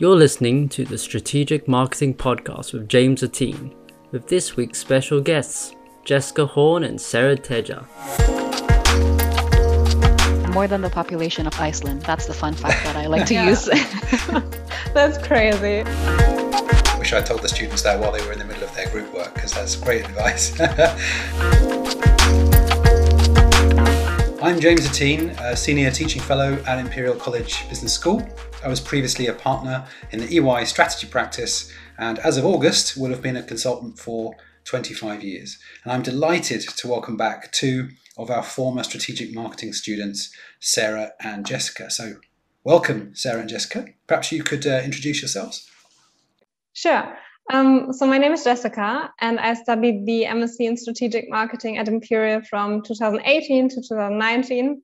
You're listening to the Strategic Marketing Podcast with James Atine, with this week's special guests, Jessica Horn and Sarah Teja. More than the population of Iceland. That's the fun fact that I like to use. That's crazy. I wish I told the students that while they were in the middle of their group work, because that's great advice. I'm James Atine, a Senior Teaching Fellow at Imperial College Business School. I was previously a partner in the EY strategy practice and as of August will have been a consultant for 25 years. And I'm delighted to welcome back two of our former strategic marketing students, Sarah and Jessica. So, welcome, Sarah and Jessica. Perhaps you could uh, introduce yourselves. Sure. Um, so my name is Jessica, and I studied the MSc in Strategic Marketing at Imperial from 2018 to 2019.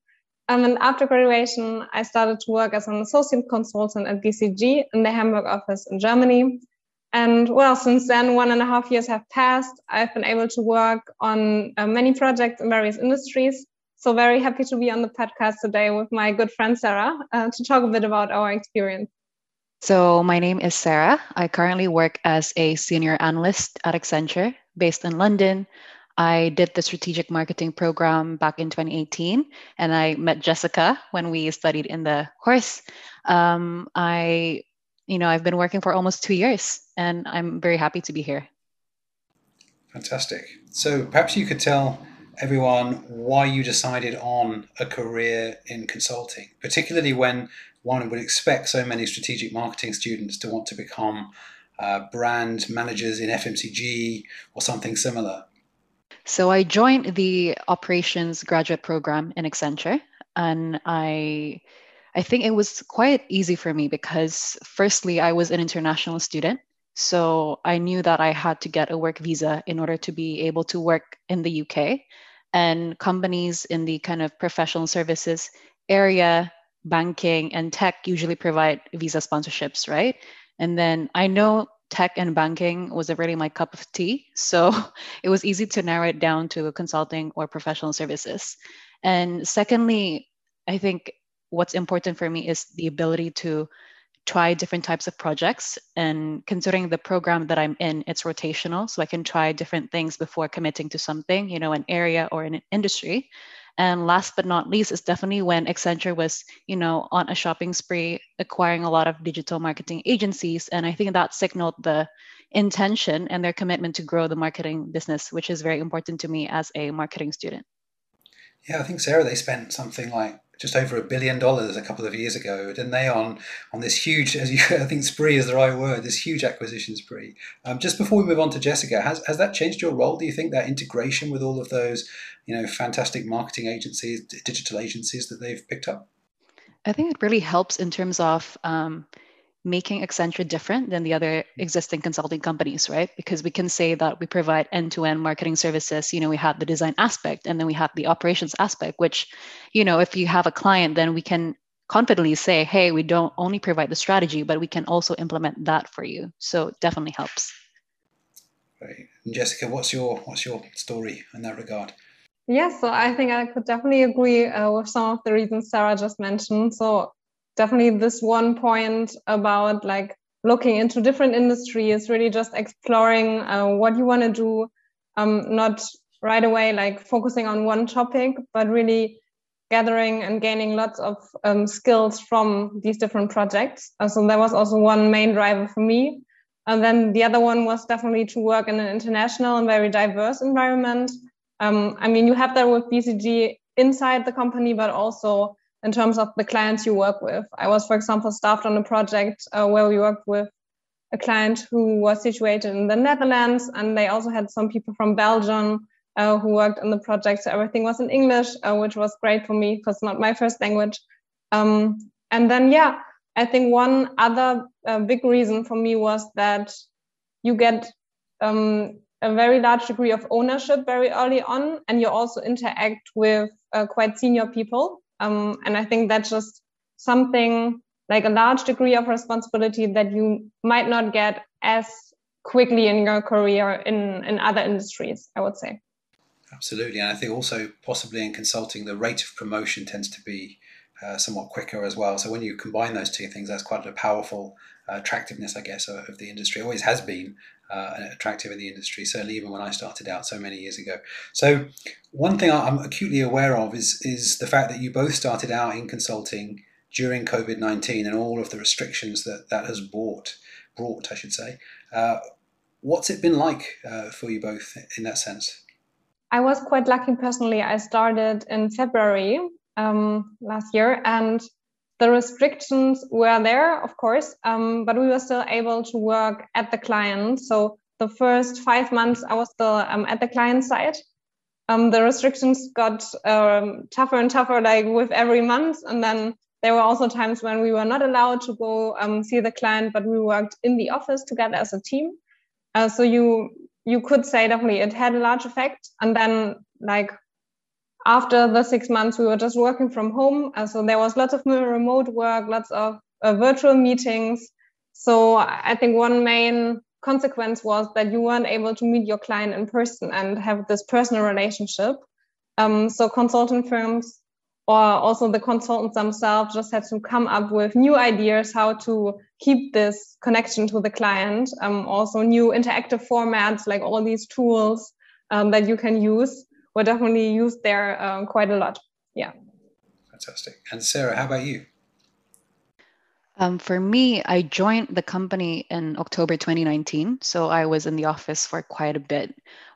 Um, and after graduation, I started to work as an associate consultant at BCG in the Hamburg office in Germany. And well, since then, one and a half years have passed. I've been able to work on uh, many projects in various industries. So very happy to be on the podcast today with my good friend Sarah uh, to talk a bit about our experience. So, my name is Sarah. I currently work as a senior analyst at Accenture based in London. I did the strategic marketing program back in 2018, and I met Jessica when we studied in the course. Um, I, you know, I've been working for almost two years, and I'm very happy to be here. Fantastic. So, perhaps you could tell everyone why you decided on a career in consulting, particularly when one would expect so many strategic marketing students to want to become uh, brand managers in FMCG or something similar. So I joined the operations graduate program in Accenture, and I I think it was quite easy for me because firstly I was an international student, so I knew that I had to get a work visa in order to be able to work in the UK, and companies in the kind of professional services area banking and tech usually provide visa sponsorships, right? And then I know tech and banking was really my cup of tea. So it was easy to narrow it down to consulting or professional services. And secondly, I think what's important for me is the ability to try different types of projects. And considering the program that I'm in, it's rotational. So I can try different things before committing to something, you know, an area or an industry. And last but not least is definitely when Accenture was, you know, on a shopping spree, acquiring a lot of digital marketing agencies. And I think that signaled the intention and their commitment to grow the marketing business, which is very important to me as a marketing student. Yeah, I think Sarah, they spent something like just over a billion dollars a couple of years ago, didn't they? On on this huge, as you, I think, spree is the right word. This huge acquisition spree. Um, just before we move on to Jessica, has has that changed your role? Do you think that integration with all of those, you know, fantastic marketing agencies, digital agencies that they've picked up? I think it really helps in terms of um, making Accenture different than the other existing consulting companies, right? Because we can say that we provide end-to-end marketing services. You know, we have the design aspect and then we have the operations aspect, which, you know, if you have a client, then we can confidently say, hey, we don't only provide the strategy, but we can also implement that for you. So it definitely helps. Right. And Jessica, what's your what's your story in that regard? Yes, so I think I could definitely agree uh, with some of the reasons Sarah just mentioned. So definitely this one point about like looking into different industries, really just exploring uh, what you want to do, um, not right away like focusing on one topic, but really gathering and gaining lots of um, skills from these different projects. Uh, so that was also one main driver for me. And then the other one was definitely to work in an international and very diverse environment. Um, I mean, you have that with BCG inside the company, but also in terms of the clients you work with. I was, for example, staffed on a project uh, where we worked with a client who was situated in the Netherlands, and they also had some people from Belgium uh, who worked on the project. So everything was in English, uh, which was great for me because not my first language. Um, and then, yeah, I think one other uh, big reason for me was that you get um, a very large degree of ownership very early on, and you also interact with uh, quite senior people um, and I think that's just something like a large degree of responsibility that you might not get as quickly in your career in, in other industries, I would say. Absolutely. And I think also possibly in consulting, the rate of promotion tends to be uh, somewhat quicker as well. So when you combine those two things, that's quite a powerful uh, attractiveness, I guess, of, the industry. Always has been uh, attractive in the industry, certainly even when I started out so many years ago. So one thing I'm acutely aware of is is the fact that you both started out in consulting during COVID nineteen and all of the restrictions that that has brought brought, I should say. Uh, what's it been like uh, for you both in that sense? I was quite lucky personally. I started in February um, last year, and the restrictions were there, of course, um, but we were still able to work at the client. So the first five months, I was still um, at the client side. Um, the restrictions got um, tougher and tougher, like with every month. And then there were also times when we were not allowed to go um, see the client, but we worked in the office together as a team. Uh, so you you could say definitely it had a large effect. And then like after the six months, we were just working from home. So there was lots of remote work, lots of uh, virtual meetings. So I think one main consequence was that you weren't able to meet your client in person and have this personal relationship. Um, so consultant firms or also the consultants themselves just had to come up with new ideas how to keep this connection to the client. Um, also new interactive formats like all these tools um, that you can use were definitely used there um, quite a lot. Yeah. Fantastic. And Sarah, how about you? Um, for me, I joined the company in October 2019. So I was in the office for quite a bit.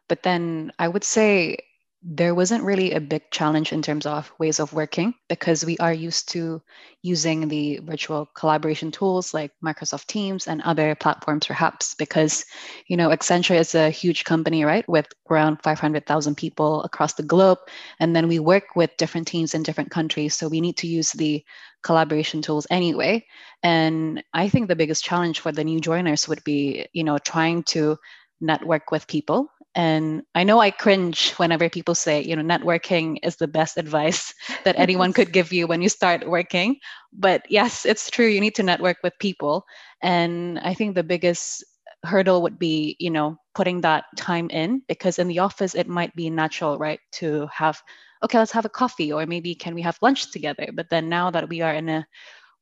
But then I would say there wasn't really a big challenge in terms of ways of working because we are used to using the virtual collaboration tools like Microsoft Teams and other platforms perhaps because you know Accenture is a huge company right with around 500,000 people across the globe. And then we work with different teams in different countries so we need to use the collaboration tools anyway. And I think the biggest challenge for the new joiners would be you know trying to network with people and I know I cringe whenever people say, you know, networking is the best advice that anyone could give you when you start working. But yes, it's true. You need to network with people. And I think the biggest hurdle would be, you know, putting that time in because in the office, it might be natural, right, to have, okay, let's have a coffee or maybe can we have lunch together? But then now that we are in a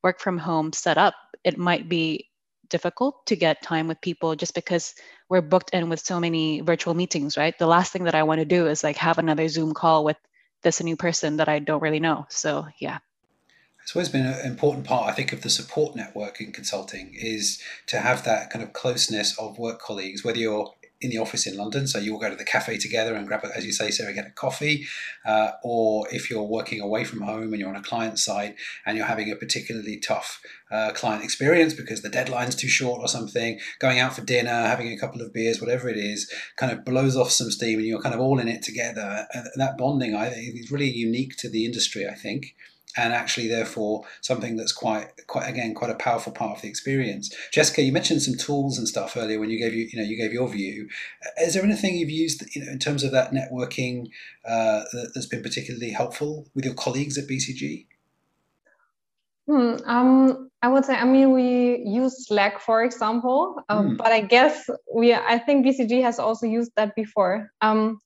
work from home setup, it might be difficult to get time with people just because we're booked in with so many virtual meetings, right? The last thing that I want to do is like have another Zoom call with this new person that I don't really know. So, yeah. It's always been an important part, I think, of the support network in consulting is to have that kind of closeness of work colleagues, whether you're in the office in London, so you will go to the cafe together and grab, a, as you say, Sarah, get a coffee. Uh, or if you're working away from home and you're on a client side and you're having a particularly tough uh, client experience because the deadline's too short or something, going out for dinner, having a couple of beers, whatever it is, kind of blows off some steam and you're kind of all in it together. And that bonding, I think, is really unique to the industry, I think and actually therefore something that's quite quite again quite a powerful part of the experience jessica you mentioned some tools and stuff earlier when you gave you you know you gave your view is there anything you've used you know in terms of that networking uh, that's been particularly helpful with your colleagues at bcg hmm, um, I would say, I mean, we use Slack, for example, um, mm. but I guess we, I think BCG has also used that before. Um,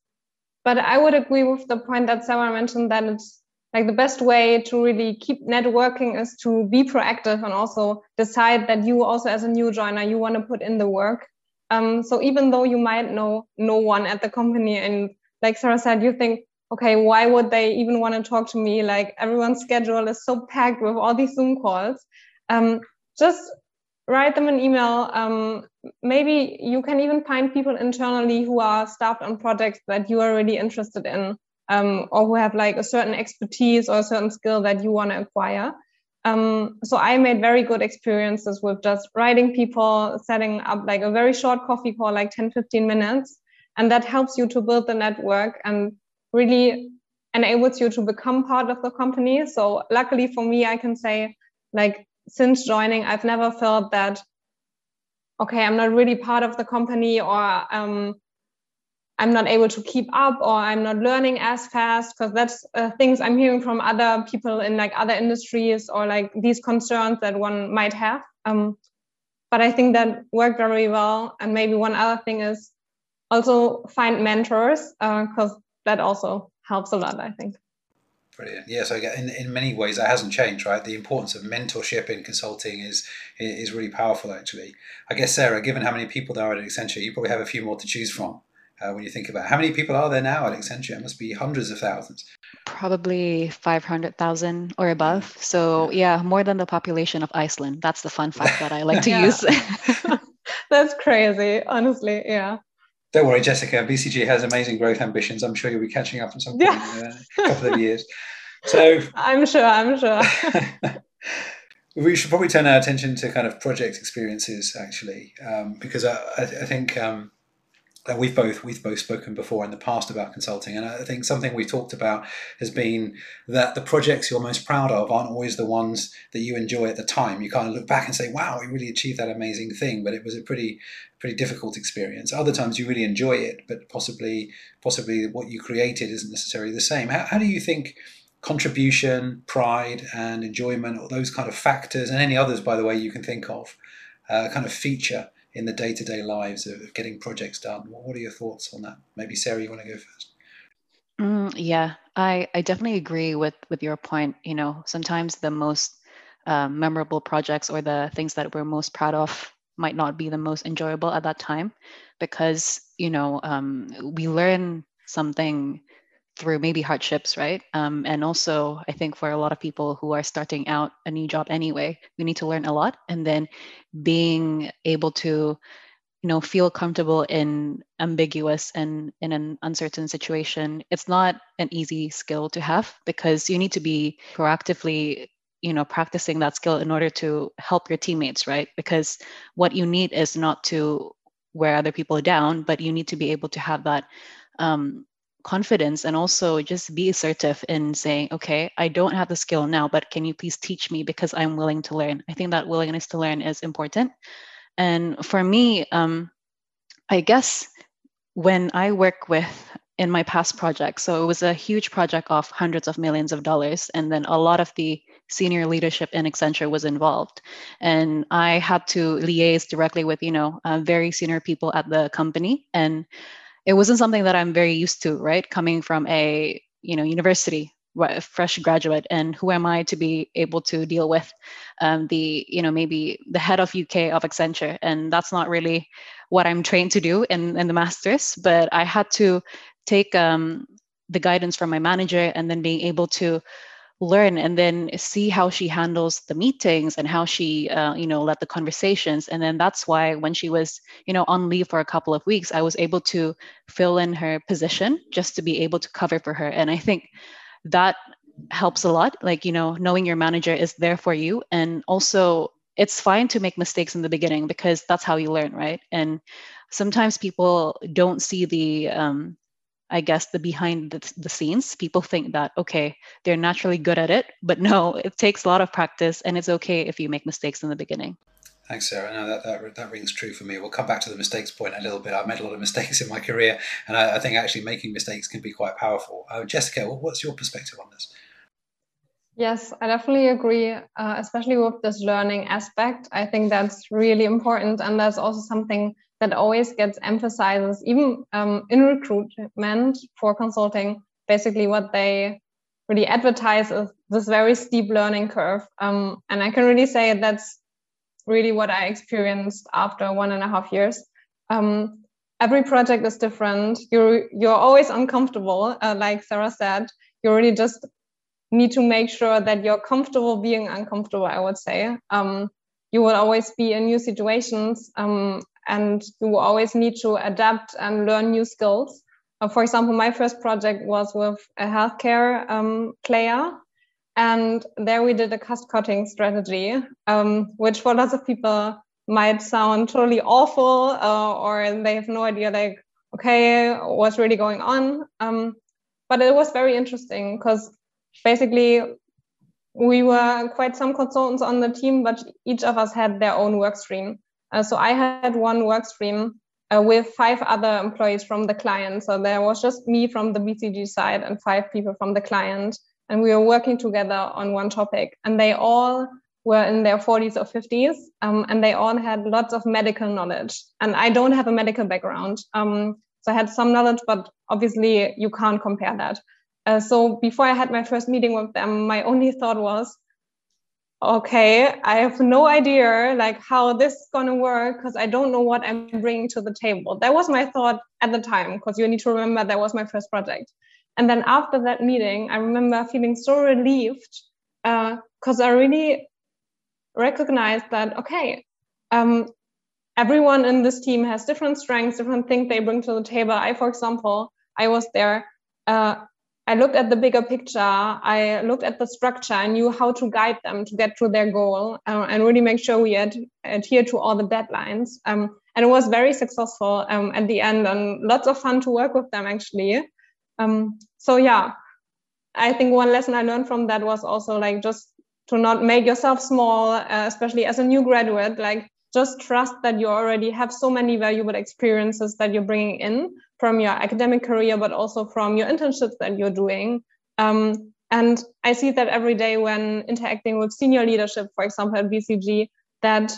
but I would agree with the point that Sarah mentioned that it's like the best way to really keep networking is to be proactive and also decide that you also as a new joiner you want to put in the work. Um, so even though you might know no one at the company and like sarah said you think okay why would they even want to talk to me? Like everyone's schedule is so packed with all these zoom calls. Um, just write them an email. Um, maybe you can even find people internally who are staffed on projects that you are really interested in um, or who have like a certain expertise or a certain skill that you want to acquire. Um, so I made very good experiences with just writing people, setting up like a very short coffee call, like 10, 15 minutes. And that helps you to build the network and really enables you to become part of the company. So luckily for me, I can say like since joining, I've never felt that, okay, I'm not really part of the company or um, I'm not able to keep up or I'm not learning as fast because that's uh, things I'm hearing from other people in like other industries or like these concerns that one might have. Um, but I think that worked very well. And maybe one other thing is also find mentors because uh, that also helps a lot, I think. Brilliant. Yeah, so in, in many ways that hasn't changed, right? The importance of mentorship in consulting is is really powerful, actually. I guess Sarah, given how many people there are at Accenture, you probably have a few more to choose from uh, when you think about it. how many people are there now at Accenture. It must be hundreds of thousands. Probably five hundred thousand or above. So yeah. yeah. more than the population of Iceland. That's the fun fact that I like to use. That's crazy, honestly. Yeah. Don't worry, Jessica. BCG has amazing growth ambitions. I'm sure you'll be catching up in some point yeah. in a couple of years. So I'm sure. I'm sure. we should probably turn our attention to kind of project experiences, actually, um, because I, I, think um, that we've both we've both spoken before in the past about consulting, and I think something we've talked about has been that the projects you're most proud of aren't always the ones that you enjoy at the time. You kind of look back and say, "Wow, we really achieved that amazing thing," but it was a pretty pretty difficult experience. Other times you really enjoy it, but possibly possibly what you created isn't necessarily the same. How, how do you think? Contribution, pride, and enjoyment, or those kind of factors, and any others, by the way, you can think of, uh, kind of feature in the day to day lives of getting projects done. What are your thoughts on that? Maybe Sarah, you want to go first? Mm, yeah, I, I definitely agree with with your point. You know, sometimes the most um, memorable projects or the things that we're most proud of might not be the most enjoyable at that time because you know um, we learn something through maybe hardships, right? Um, and also, I think for a lot of people who are starting out a new job anyway, we need to learn a lot. And then being able to, you know, feel comfortable in ambiguous and in an uncertain situation, it's not an easy skill to have because you need to be proactively you know practicing that skill in order to help your teammates right because what you need is not to wear other people down but you need to be able to have that um, confidence and also just be assertive in saying, okay, I don't have the skill now, but can you please teach me because I'm willing to learn? I think that willingness to learn is important. And for me, um, I guess when I work with in my past projects, so it was a huge project of hundreds of millions of dollars, and then a lot of the senior leadership in Accenture was involved, and I had to liaise directly with you know uh, very senior people at the company, and it wasn't something that I'm very used to, right? Coming from a you know university fresh graduate and who am i to be able to deal with um, the you know maybe the head of uk of accenture and that's not really what i'm trained to do in, in the masters but i had to take um, the guidance from my manager and then being able to learn and then see how she handles the meetings and how she uh, you know led the conversations. And then that's why when she was you know on leave for a couple of weeks i was able to fill in her position just to be able to cover for her. And i think that helps a lot like you know knowing your manager is there for you. And also it's fine to make mistakes in the beginning because that's how you learn right? And sometimes people don't see the um, I guess, the behind the, the, scenes. People think that, okay, they're naturally good at it, but no, it takes a lot of practice and it's okay if you make mistakes in the beginning. Thanks, Sarah. No, that, that, that rings true for me. We'll come back to the mistakes point a little bit. I've made a lot of mistakes in my career, and I, I think actually making mistakes can be quite powerful. Uh, Jessica, what's your perspective on this? Yes, I definitely agree, uh, especially with this learning aspect. I think that's really important. And that's also something that always gets emphasizes, even um, in recruitment for consulting. Basically, what they really advertise is this very steep learning curve. Um, and I can really say that's really what I experienced after one and a half years. Um, every project is different. You're you're always uncomfortable, uh, like Sarah said. You really just need to make sure that you're comfortable being uncomfortable. I would say um, you will always be in new situations, um, and you always need to adapt and learn new skills. Uh, for example, my first project was with a healthcare um, player, and there we did a cost cutting strategy, um, which for lots of people might sound totally awful, uh, or they have no idea, like, okay, what's really going on. Um, but it was very interesting because basically we were quite some consultants on the team, but each of us had their own work stream. Uh, so I had one work stream uh, with five other employees from the client. So there was just me from the BCG side and five people from the client. And we were working together on one topic. And they all were in their 40s or 50s. Um, and they all had lots of medical knowledge. And I don't have a medical background. Um, so I had some knowledge, but obviously you can't compare that. Uh, so before I had my first meeting with them, my only thought was, okay, I have no idea like how this is going to work because I don't know what I'm bringing to the table. That was my thought at the time because you need to remember that was my first project. And then after that meeting, I remember feeling so relieved because uh, I really recognized that, okay, um, everyone in this team has different strengths, different things they bring to the table. I, for example, I was there. Uh, I looked at the bigger picture. I looked at the structure. I knew how to guide them to get to their goal uh, and really make sure we ad- adhere to all the deadlines. Um, and it was very successful um, at the end and lots of fun to work with them actually. Um, so yeah, I think one lesson I learned from that was also like just to not make yourself small, uh, especially as a new graduate. Like just trust that you already have so many valuable experiences that you're bringing in from your academic career, but also from your internships that you're doing. Um, and I see that every day when interacting with senior leadership, for example, at BCG, that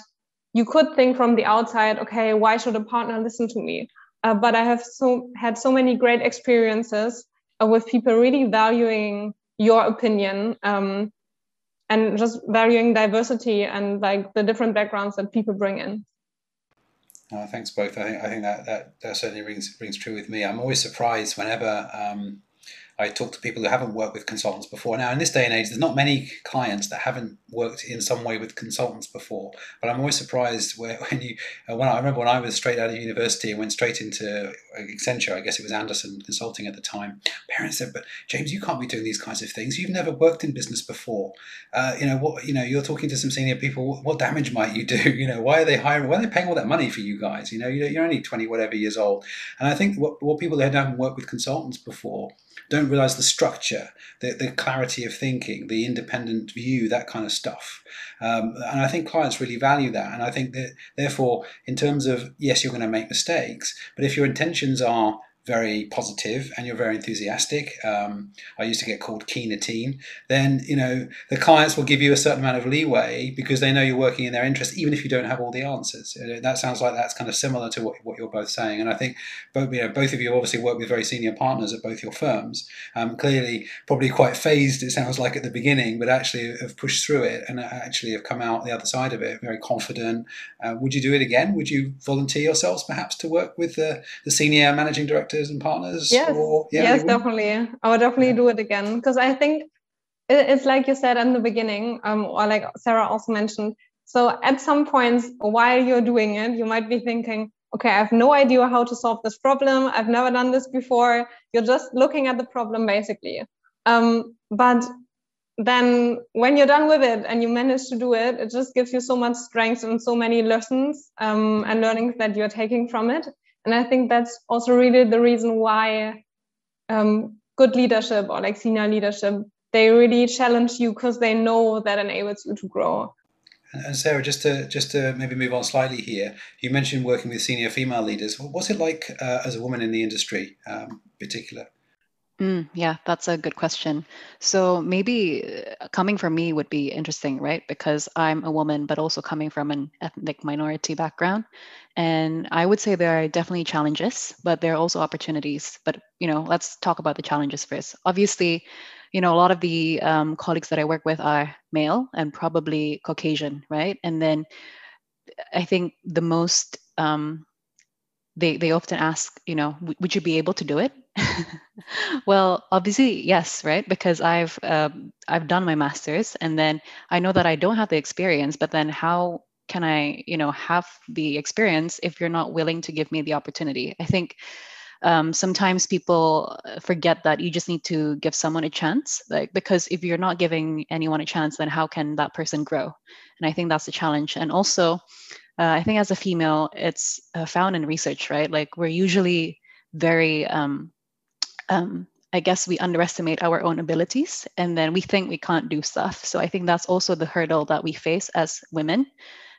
you could think from the outside, okay, why should a partner listen to me? Uh, but I have so had so many great experiences uh, with people really valuing your opinion um, and just valuing diversity and like the different backgrounds that people bring in. Uh, thanks both. I think I think that, that that certainly rings rings true with me. I'm always surprised whenever um, I talk to people who haven't worked with consultants before. Now, in this day and age, there's not many clients that haven't worked in some way with consultants before. But I'm always surprised where, when you, uh, when I remember when I was straight out of university and went straight into Accenture, I guess it was Andersen Consulting at the time. Parents said, "But James, you can't be doing these kinds of things. You've never worked in business before. Uh, you know what? You know, you're talking to some senior people. What damage might you do? You know, why are they hiring? Why are they paying all that money for you guys? You know, you're only 20 whatever years old. And I think what, what people that haven't worked with consultants before don't realize the structure, the, the clarity of thinking, the independent view, that kind of stuff. Um, and I think clients really value that. And I think that, therefore, in terms of, yes, you're going to make mistakes, but if your intentions are very positive and you're very enthusiastic, um, I used to get called keen a teen, then you know the clients will give you a certain amount of leeway because they know you're working in their interest, even if you don't have all the answers. That sounds like that's kind of similar to what, what you're both saying, and I think both you know both of you obviously work with very senior partners at both your firms. Um, clearly, probably quite phased. It sounds like at the beginning, but actually have pushed through it and actually have come out the other side of it very confident. Uh, would you do it again? Would you volunteer yourselves perhaps to work with the, the senior managing director? Directors and partners? Yes, or, yeah, yes, definitely. I would definitely yeah. do it again because I think it's like you said in the beginning, um, or like Sarah also mentioned. So at some points while you're doing it, you might be thinking, okay, I have no idea how to solve this problem. I've never done this before. You're just looking at the problem basically. Um, but then when you're done with it and you manage to do it, it just gives you so much strength and so many lessons um, and learnings that you're taking from it. And I think that's also really the reason why um, good leadership or like senior leadership, they really challenge you because they know that enables you to grow. And Sarah, just to just to maybe move on slightly here, you mentioned working with senior female leaders. What's it like uh, as a woman in the industry, um, in particular? Mm, yeah, that's a good question. So maybe uh, coming from me would be interesting, right? Because I'm a woman, but also coming from an ethnic minority background. And I would say there are definitely challenges, but there are also opportunities. But, you know, let's talk about the challenges first. Obviously, you know, a lot of the um, colleagues that I work with are male and probably Caucasian, right? And then I think the most um, they they often ask, you know, would you be able to do it? well, obviously, yes, right? Because I've um, I've done my master's, and then I know that I don't have the experience. But then, how can I, you know, have the experience if you're not willing to give me the opportunity? I think um, sometimes people uh, forget that you just need to give someone a chance, like because if you're not giving anyone a chance, then how can that person grow? And I think that's the challenge. And also, uh, I think as a female, it's uh, found in research, right? Like we're usually very um, um, I guess we underestimate our own abilities and then we think we can't do stuff. So I think that's also the hurdle that we face as women.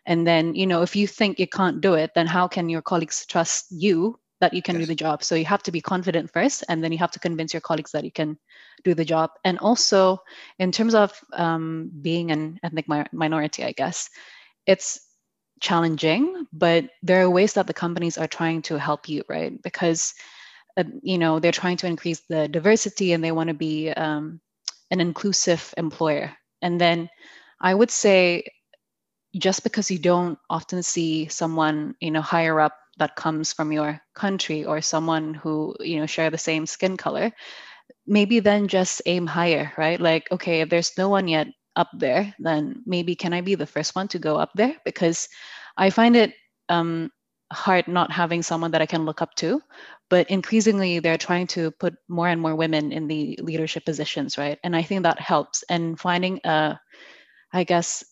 And then, you know, if you think you can't do it, then how can your colleagues trust you that you can yes. do the job? So you have to be confident first, and then you have to convince your colleagues that you can do the job. And also, in terms of um, being an ethnic mi- minority, I guess it's challenging, but there are ways that the companies are trying to help you, right? Because uh, you know they're trying to increase the diversity and they want to be um, an inclusive employer and then i would say just because you don't often see someone you know higher up that comes from your country or someone who you know share the same skin color maybe then just aim higher right? Like okay if there's no one yet up there then maybe can i be the first one to go up there? Because i find it um, hard not having someone that i can look up to but increasingly they're trying to put more and more women in the leadership positions right? And i think that helps. And finding a i guess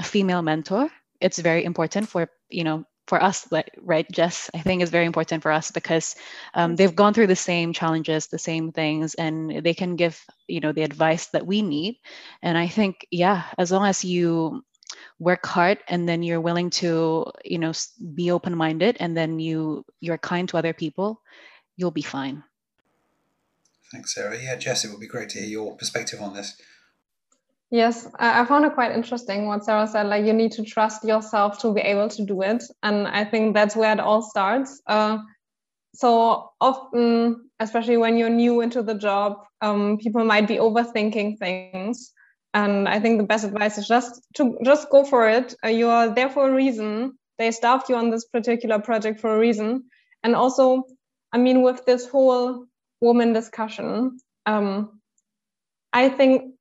a female mentor it's very important for you know for us right jess i think is very important for us because um, they've gone through the same challenges the same things and they can give you know the advice that we need. And i think yeah as long as you work hard and then you're willing to you know be open minded and then you you're kind to other people you'll be fine. Thanks sarah. Yeah jess it would be great to hear your perspective on this Yes, I found it quite interesting what Sarah said. Like, you need to trust yourself to be able to do it. And I think that's where it all starts. Uh, so often, especially when you're new into the job, um, people might be overthinking things. And I think the best advice is just to just go for it. Uh, you are there for a reason. They staffed you on this particular project for a reason. And also, I mean, with this whole woman discussion, um, I think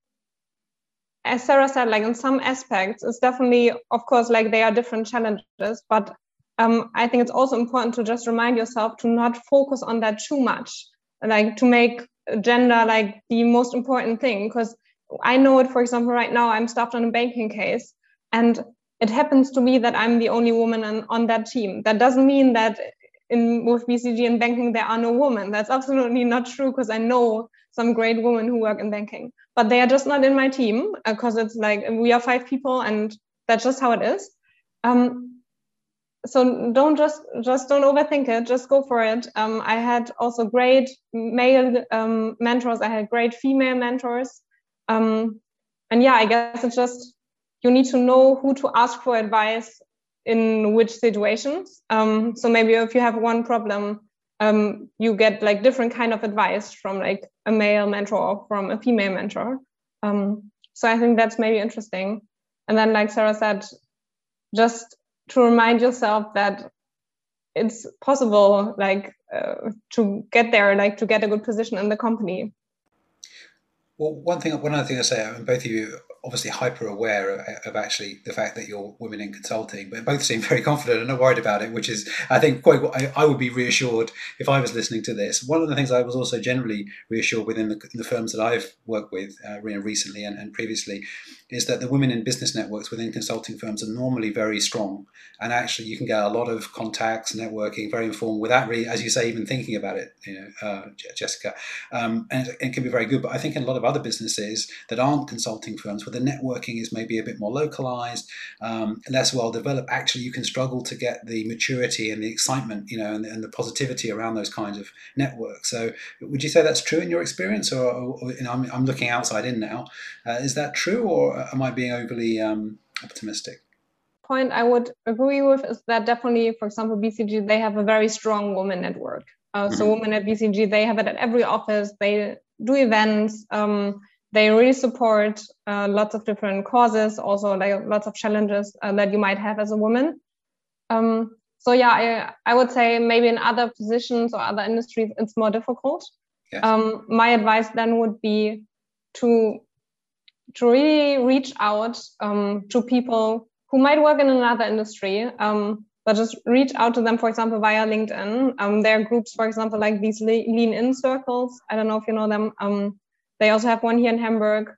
as Sarah said, like in some aspects, it's definitely, of course, like they are different challenges, but um, I think it's also important to just remind yourself to not focus on that too much, like to make gender like the most important thing. Because I know it, for example, right now I'm staffed on a banking case, and it happens to be that I'm the only woman on, on that team. That doesn't mean that in with BCG and banking there are no women. That's absolutely not true because I know some great women who work in banking. But they are just not in my team because uh, it's like we are five people and that's just how it is. Um, so don't just just don't overthink it just go for it. Um, i had also great male um, mentors. I had great female mentors. Um, and yeah i guess it's just you need to know who to ask for advice in which situations um, so maybe if you have one problem um, you get like different kind of advice from like a male mentor or from a female mentor. Um, so I think that's maybe interesting. And then, like Sarah said, just to remind yourself that it's possible, like uh, to get there, like to get a good position in the company. Well, one thing, one other thing I say, I mean, both of you obviously hyper aware of, of, actually the fact that you're women in consulting, but both seem very confident and not worried about it, which is, I think, quite. I, I would be reassured if I was listening to this. One of the things I was also generally reassured within the, the firms that I've worked with uh, recently and, and previously is that the women in business networks within consulting firms are normally very strong, and actually you can get a lot of contacts, networking, very informed without really, as you say, even thinking about it. You know, uh, Jessica, um, and it, it can be very good. But I think in a lot of other businesses that aren't consulting firms where the networking is maybe a bit more localized, um, less well developed, actually you can struggle to get the maturity and the excitement, you know, and, and, the positivity around those kinds of networks. So would you say that's true in your experience, or, or you know, I'm, I'm, looking outside in now. Uh, is that true, or am I being overly um, optimistic? Point I would agree with is that definitely, for example, BCG they have a very strong women network. Uh, so mm-hmm. women at BCG they have it at every office. They do events. Um, they really support uh, lots of different causes, also like lots of challenges uh, that you might have as a woman. Um, so yeah, I, I would say maybe in other positions or other industries it's more difficult. Yes. Um, my advice then would be to to really reach out um, to people who might work in another industry, um, but just reach out to them, for example, via LinkedIn. Um, there are groups, for example, like these lean in circles. I don't know if you know them. They also have one here in Hamburg.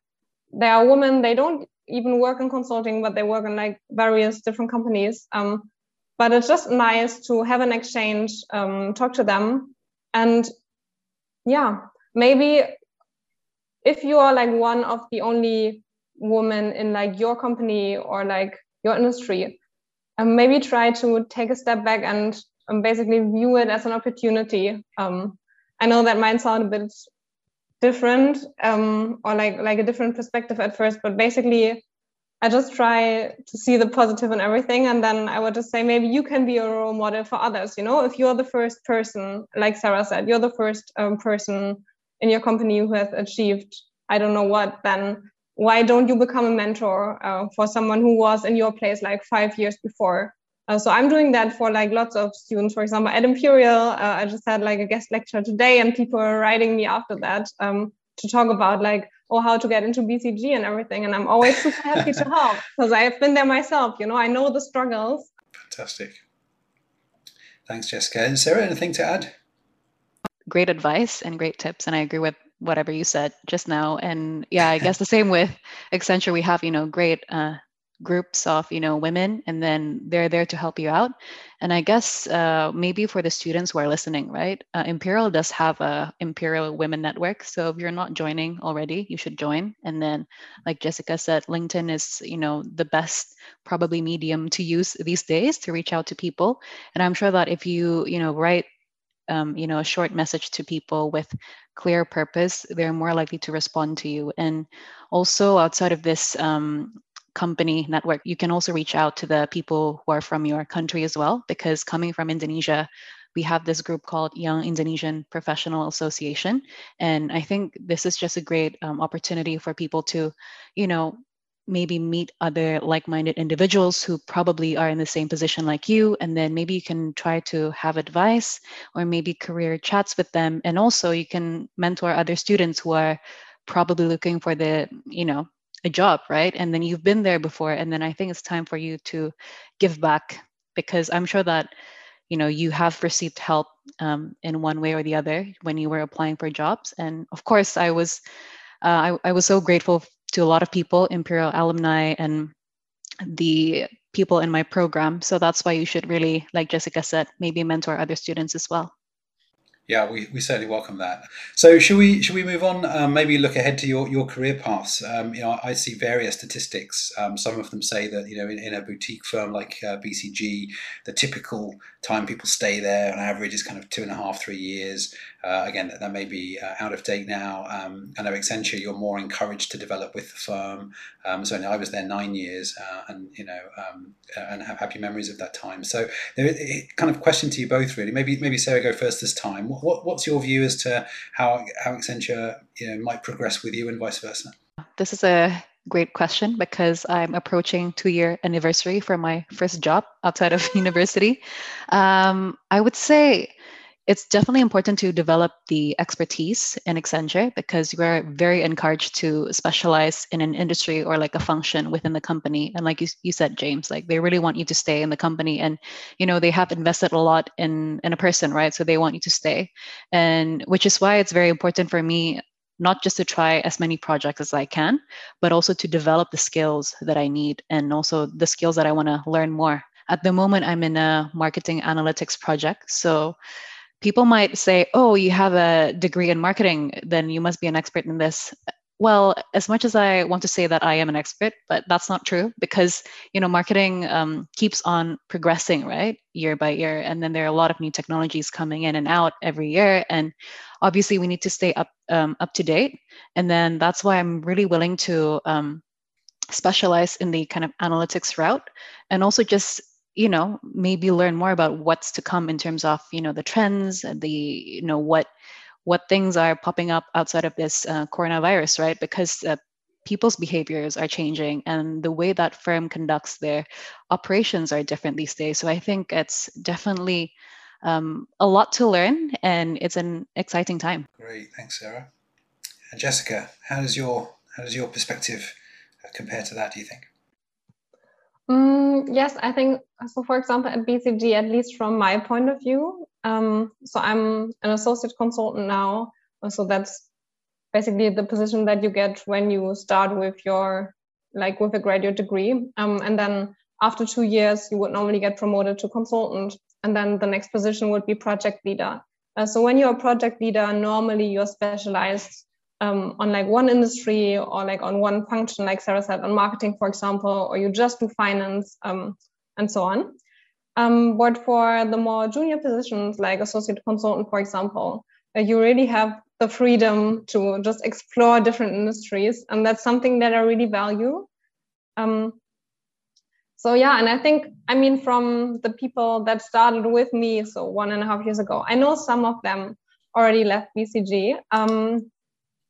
They are women. They don't even work in consulting, but they work in like various different companies. Um, but it's just nice to have an exchange, um, talk to them, and yeah, maybe if you are like one of the only women in like your company or like your industry, um, maybe try to take a step back and um, basically view it as an opportunity. Um, I know that might sound a bit different um, or like like a different perspective at first but basically I just try to see the positive in everything. And then I would just say, maybe you can be a role model for others. You know, if you're the first person, like Sarah said, you're the first um, person in your company who has achieved, I don't know what, then why don't you become a mentor uh, for someone who was in your place like five years before? Uh, so I'm doing that for like lots of students. For example, at Imperial, uh, I just had like a guest lecture today, and people are writing me after that um, to talk about like oh how to get into BCG and everything. And I'm always super happy to help because I've been there myself. You know, I know the struggles. Fantastic. Thanks, Jessica. And Sarah, anything to add? Great advice and great tips. And I agree with whatever you said just now. And yeah, I guess the same with Accenture. We have, you know, great uh, groups of you know women and then they're there to help you out. And i guess uh, maybe for the students who are listening right uh, imperial does have a imperial women network. So if you're not joining already you should join. And then like jessica said linkedin is you know the best probably medium to use these days to reach out to people. And i'm sure that if you you know write um, you know a short message to people with clear purpose they're more likely to respond to you. And also outside of this um, company network, you can also reach out to the people who are from your country as well, because coming from Indonesia, we have this group called Young Indonesian Professional Association. And I think this is just a great um, opportunity for people to, you know, maybe meet other like-minded individuals who probably are in the same position like you and then maybe you can try to have advice or maybe career chats with them and also you can mentor other students who are probably looking for the you know a job, right? And then you've been there before, and then I think it's time for you to give back because I'm sure that you know you have received help um, in one way or the other when you were applying for jobs. And of course, I was uh, I, I was so grateful to a lot of people, Imperial alumni, and the people in my program. So that's why you should really, like Jessica said, maybe mentor other students as well yeah, we, we certainly welcome that. So should we should we move on? Um, maybe look ahead to your, your career paths. Um, you know, I see various statistics. Um, some of them say that you know in, in a boutique firm like uh, BCG, the typical time people stay there on average is kind of two and a half three years. Uh, again, that, that, may be uh, out of date now. Um, I know Accenture, you're more encouraged to develop with the firm. Um, so I was there nine years, uh, and you know, um, and have happy memories of that time. So, there, kind of question to you both, really. Maybe maybe Sarah go first this time. What, what's your view as to how how Accenture you know might progress with you and vice versa? This is a great question because I'm approaching two year anniversary for my first job outside of university. Um, I would say it's definitely important to develop the expertise in Accenture because you are very encouraged to specialize in an industry or like a function within the company. And like you, you said, James, like they really want you to stay in the company and, you know, they have invested a lot in, in a person, right? So they want you to stay. And which is why it's very important for me not just to try as many projects as I can, but also to develop the skills that I need and also the skills that I want to learn more. At the moment, I'm in a marketing analytics project. So people might say, oh, you have a degree in marketing, then you must be an expert in this. Well, as much as I want to say that I am an expert, but that's not true because you know marketing um, keeps on progressing, right, year by year, and then there are a lot of new technologies coming in and out every year, and obviously we need to stay up um, up to date. And then that's why I'm really willing to um, specialize in the kind of analytics route, and also just you know maybe learn more about what's to come in terms of you know the trends and the you know what what things are popping up outside of this uh, coronavirus right? Because uh, people's behaviors are changing and the way that firm conducts their operations are different these days. So i think it's definitely um, a lot to learn and it's an exciting time. Great. Thanks sarah. And jessica how does your how does your perspective uh, compare to that do you think Mm, yes, I think so. For example, at BCG, at least from my point of view, um, so I'm an associate consultant now. So that's basically the position that you get when you start with your like with a graduate degree, um, and then after two years, you would normally get promoted to consultant, and then the next position would be project leader. Uh, so when you're a project leader, normally you're specialized um, on like one industry or like on one function, like Sarah said, on marketing, for example, or you just do finance um, and so on. Um, but for the more junior positions, like associate consultant, for example, uh, you really have the freedom to just explore different industries. And that's something that I really value. Um, so yeah, and I think I mean from the people that started with me, so one and a half years ago, I know some of them already left BCG. Um,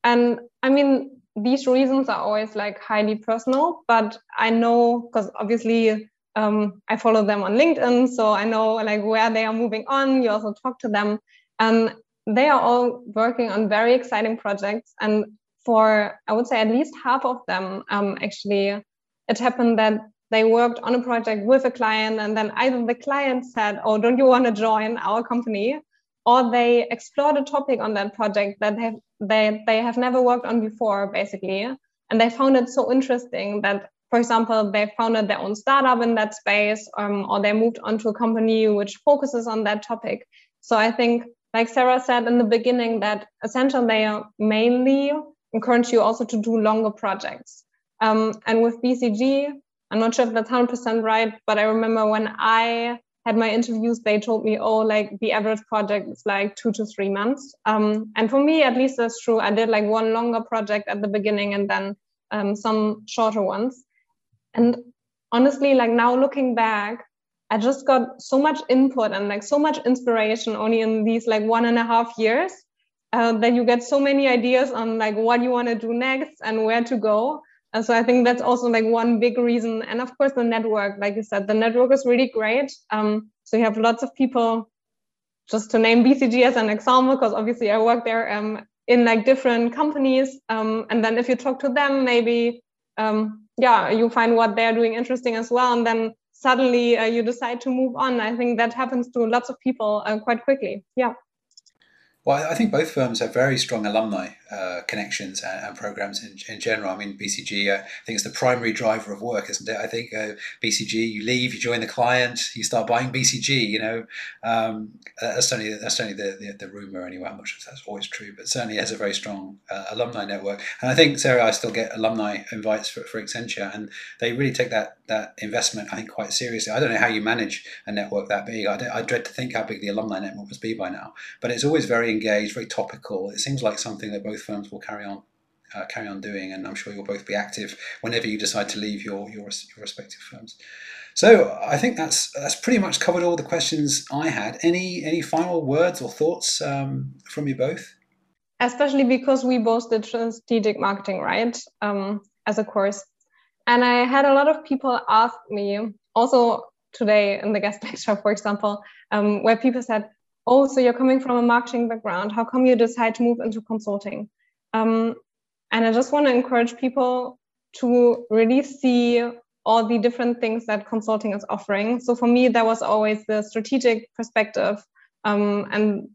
and I mean, these reasons are always like highly personal, but I know because obviously um, I follow them on LinkedIn, so I know like where they are moving on. You also talk to them, and they are all working on very exciting projects. And for I would say at least half of them, um, actually, it happened that they worked on a project with a client, and then either the client said, "Oh, don't you want to join our company?" or they explored a topic on that project that have, they, they have never worked on before, basically. And they found it so interesting that, for example, they founded their own startup in that space, um, or they moved on to a company which focuses on that topic. So I think, like Sarah said in the beginning, that essential they mainly encourage you also to do longer projects. Um, and with BCG, I'm not sure if that's 100% right, but I remember when I had my interviews, they told me, oh, like the average project is like two to three months. Um, and for me, at least that's true. I did like one longer project at the beginning and then um, some shorter ones. And honestly, like now looking back, I just got so much input and like so much inspiration only in these like one and a half years uh, that you get so many ideas on like what you want to do next and where to go. And so I think that's also like one big reason. And of course, the network, like you said, the network is really great. Um, so you have lots of people, just to name BCG as an example, because obviously I work there um, in like different companies. Um, and then if you talk to them, maybe, um, yeah, you find what they're doing interesting as well. And then suddenly uh, you decide to move on. I think that happens to lots of people uh, quite quickly. Yeah. Well, I think both firms have very strong alumni uh, connections and, and, programs in, in general. I mean, BCG, uh, I think it's the primary driver of work, isn't it? I think uh, BCG, you leave, you join the client, you start buying BCG. You know, um, that's certainly that's certainly the, the, the rumor anyway. I'm not sure if that's always true, but certainly has a very strong uh, alumni network. And I think Sarah, I still get alumni invites for, for Accenture, and they really take that that investment, I think, quite seriously. I don't know how you manage a network that big. I, I dread to think how big the alumni network must be by now, but it's always very engaged, very topical. It seems like something that both firms will carry on uh, carry on doing, and I'm sure you'll both be active whenever you decide to leave your your, your respective firms. So I think that's that's pretty much covered all the questions I had. Any any final words or thoughts um, from you both? Especially because we both did strategic marketing, right, um, as a course, and I had a lot of people ask me also today in the guest lecture, for example, um, where people said, oh, so you're coming from a marketing background. How come you decide to move into consulting? Um, and I just want to encourage people to really see all the different things that consulting is offering. So for me, that was always the strategic perspective um, and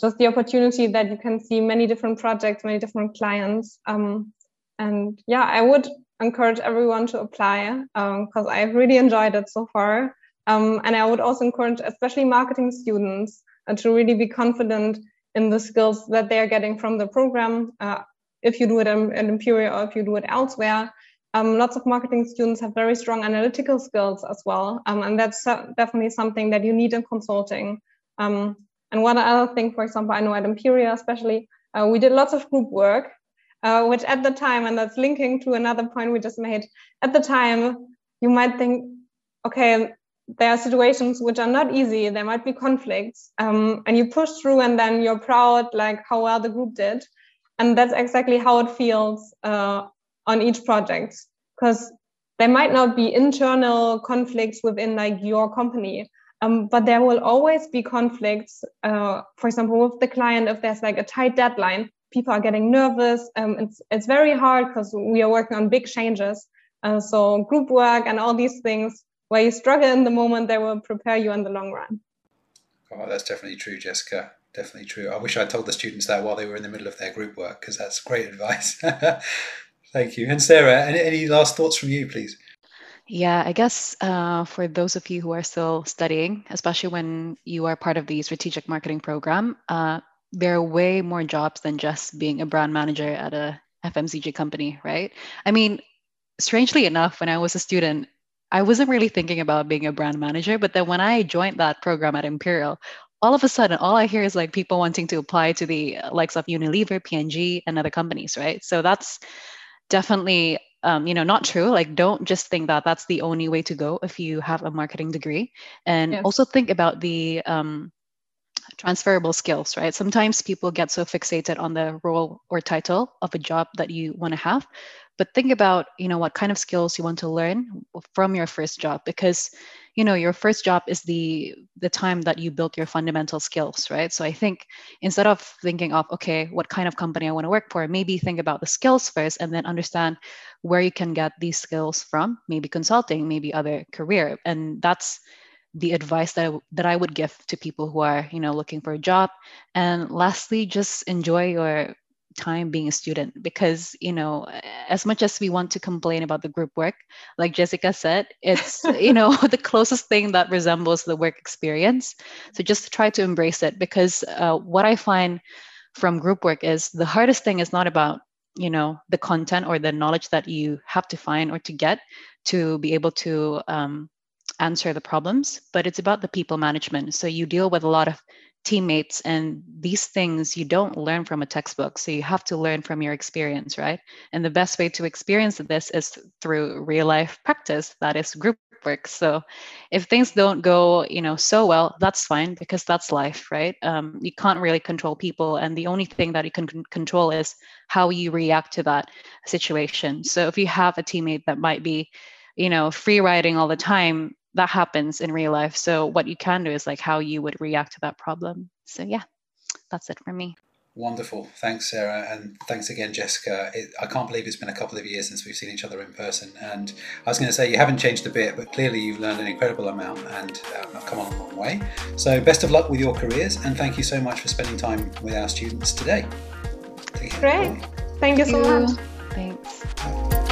just the opportunity that you can see many different projects, many different clients. Um, and yeah, I would encourage everyone to apply because um, I've really enjoyed it so far. Um, and I would also encourage, especially marketing students, uh, to really be confident in the skills that they are getting from the program. Uh, if you do it in Imperial or if you do it elsewhere, um, lots of marketing students have very strong analytical skills as well. Um, and that's definitely something that you need in consulting. Um, and one other thing, for example, I know at Imperial especially, uh, we did lots of group work, uh, which at the time, and that's linking to another point we just made, at the time, you might think, okay, there are situations which are not easy. There might be conflicts, um, and you push through, and then you're proud, like how well the group did, and that's exactly how it feels uh, on each project. Because there might not be internal conflicts within like your company, um, but there will always be conflicts. Uh, for example, with the client, if there's like a tight deadline, people are getting nervous. Um, it's it's very hard because we are working on big changes. Uh, so group work and all these things where you struggle in the moment, they will prepare you in the long run. Oh, that's definitely true, Jessica. Definitely true. I wish I told the students that while they were in the middle of their group work because that's great advice. Thank you. And Sarah, any, any last thoughts from you, please? Yeah, I guess uh, for those of you who are still studying, especially when you are part of the strategic marketing program, uh, there are way more jobs than just being a brand manager at a FMCG company, right? I mean, strangely enough, when I was a student, I wasn't really thinking about being a brand manager, but then when I joined that program at Imperial, all of a sudden, all I hear is like people wanting to apply to the likes of Unilever, P&G, and other companies, right? So that's definitely um, you know not true. Like don't just think that that's the only way to go if you have a marketing degree. And also think about the um, transferable skills right? Sometimes people get so fixated on the role or title of a job that you want to have but think about you know what kind of skills you want to learn from your first job because you know your first job is the the time that you built your fundamental skills right? So i think instead of thinking of okay what kind of company i want to work for maybe think about the skills first and then understand where you can get these skills from maybe consulting maybe other career. And that's the advice that I, that I would give to people who are you know looking for a job. And lastly just enjoy your time being a student because you know as much as we want to complain about the group work like jessica said it's you know the closest thing that resembles the work experience. So just try to embrace it because uh, what i find from group work is the hardest thing is not about you know the content or the knowledge that you have to find or to get to be able to um, answer the problems but it's about the people management. So you deal with a lot of teammates and these things you don't learn from a textbook so you have to learn from your experience right? And the best way to experience this is through real life practice that is group work. So if things don't go you know so well that's fine because that's life right? Um, you can't really control people and the only thing that you can control is how you react to that situation. So if you have a teammate that might be you know free riding all the time that happens in real life. So what you can do is like how you would react to that problem. So yeah, that's it for me. Wonderful. Thanks, Sarah. And thanks again, Jessica. It, I can't believe it's been a couple of years since we've seen each other in person. And I was going to say, you haven't changed a bit, but clearly you've learned an incredible amount and uh, come on a long way. So, best of luck with your careers. And thank you so much for spending time with our students today. Great. Thank you so much. Thanks.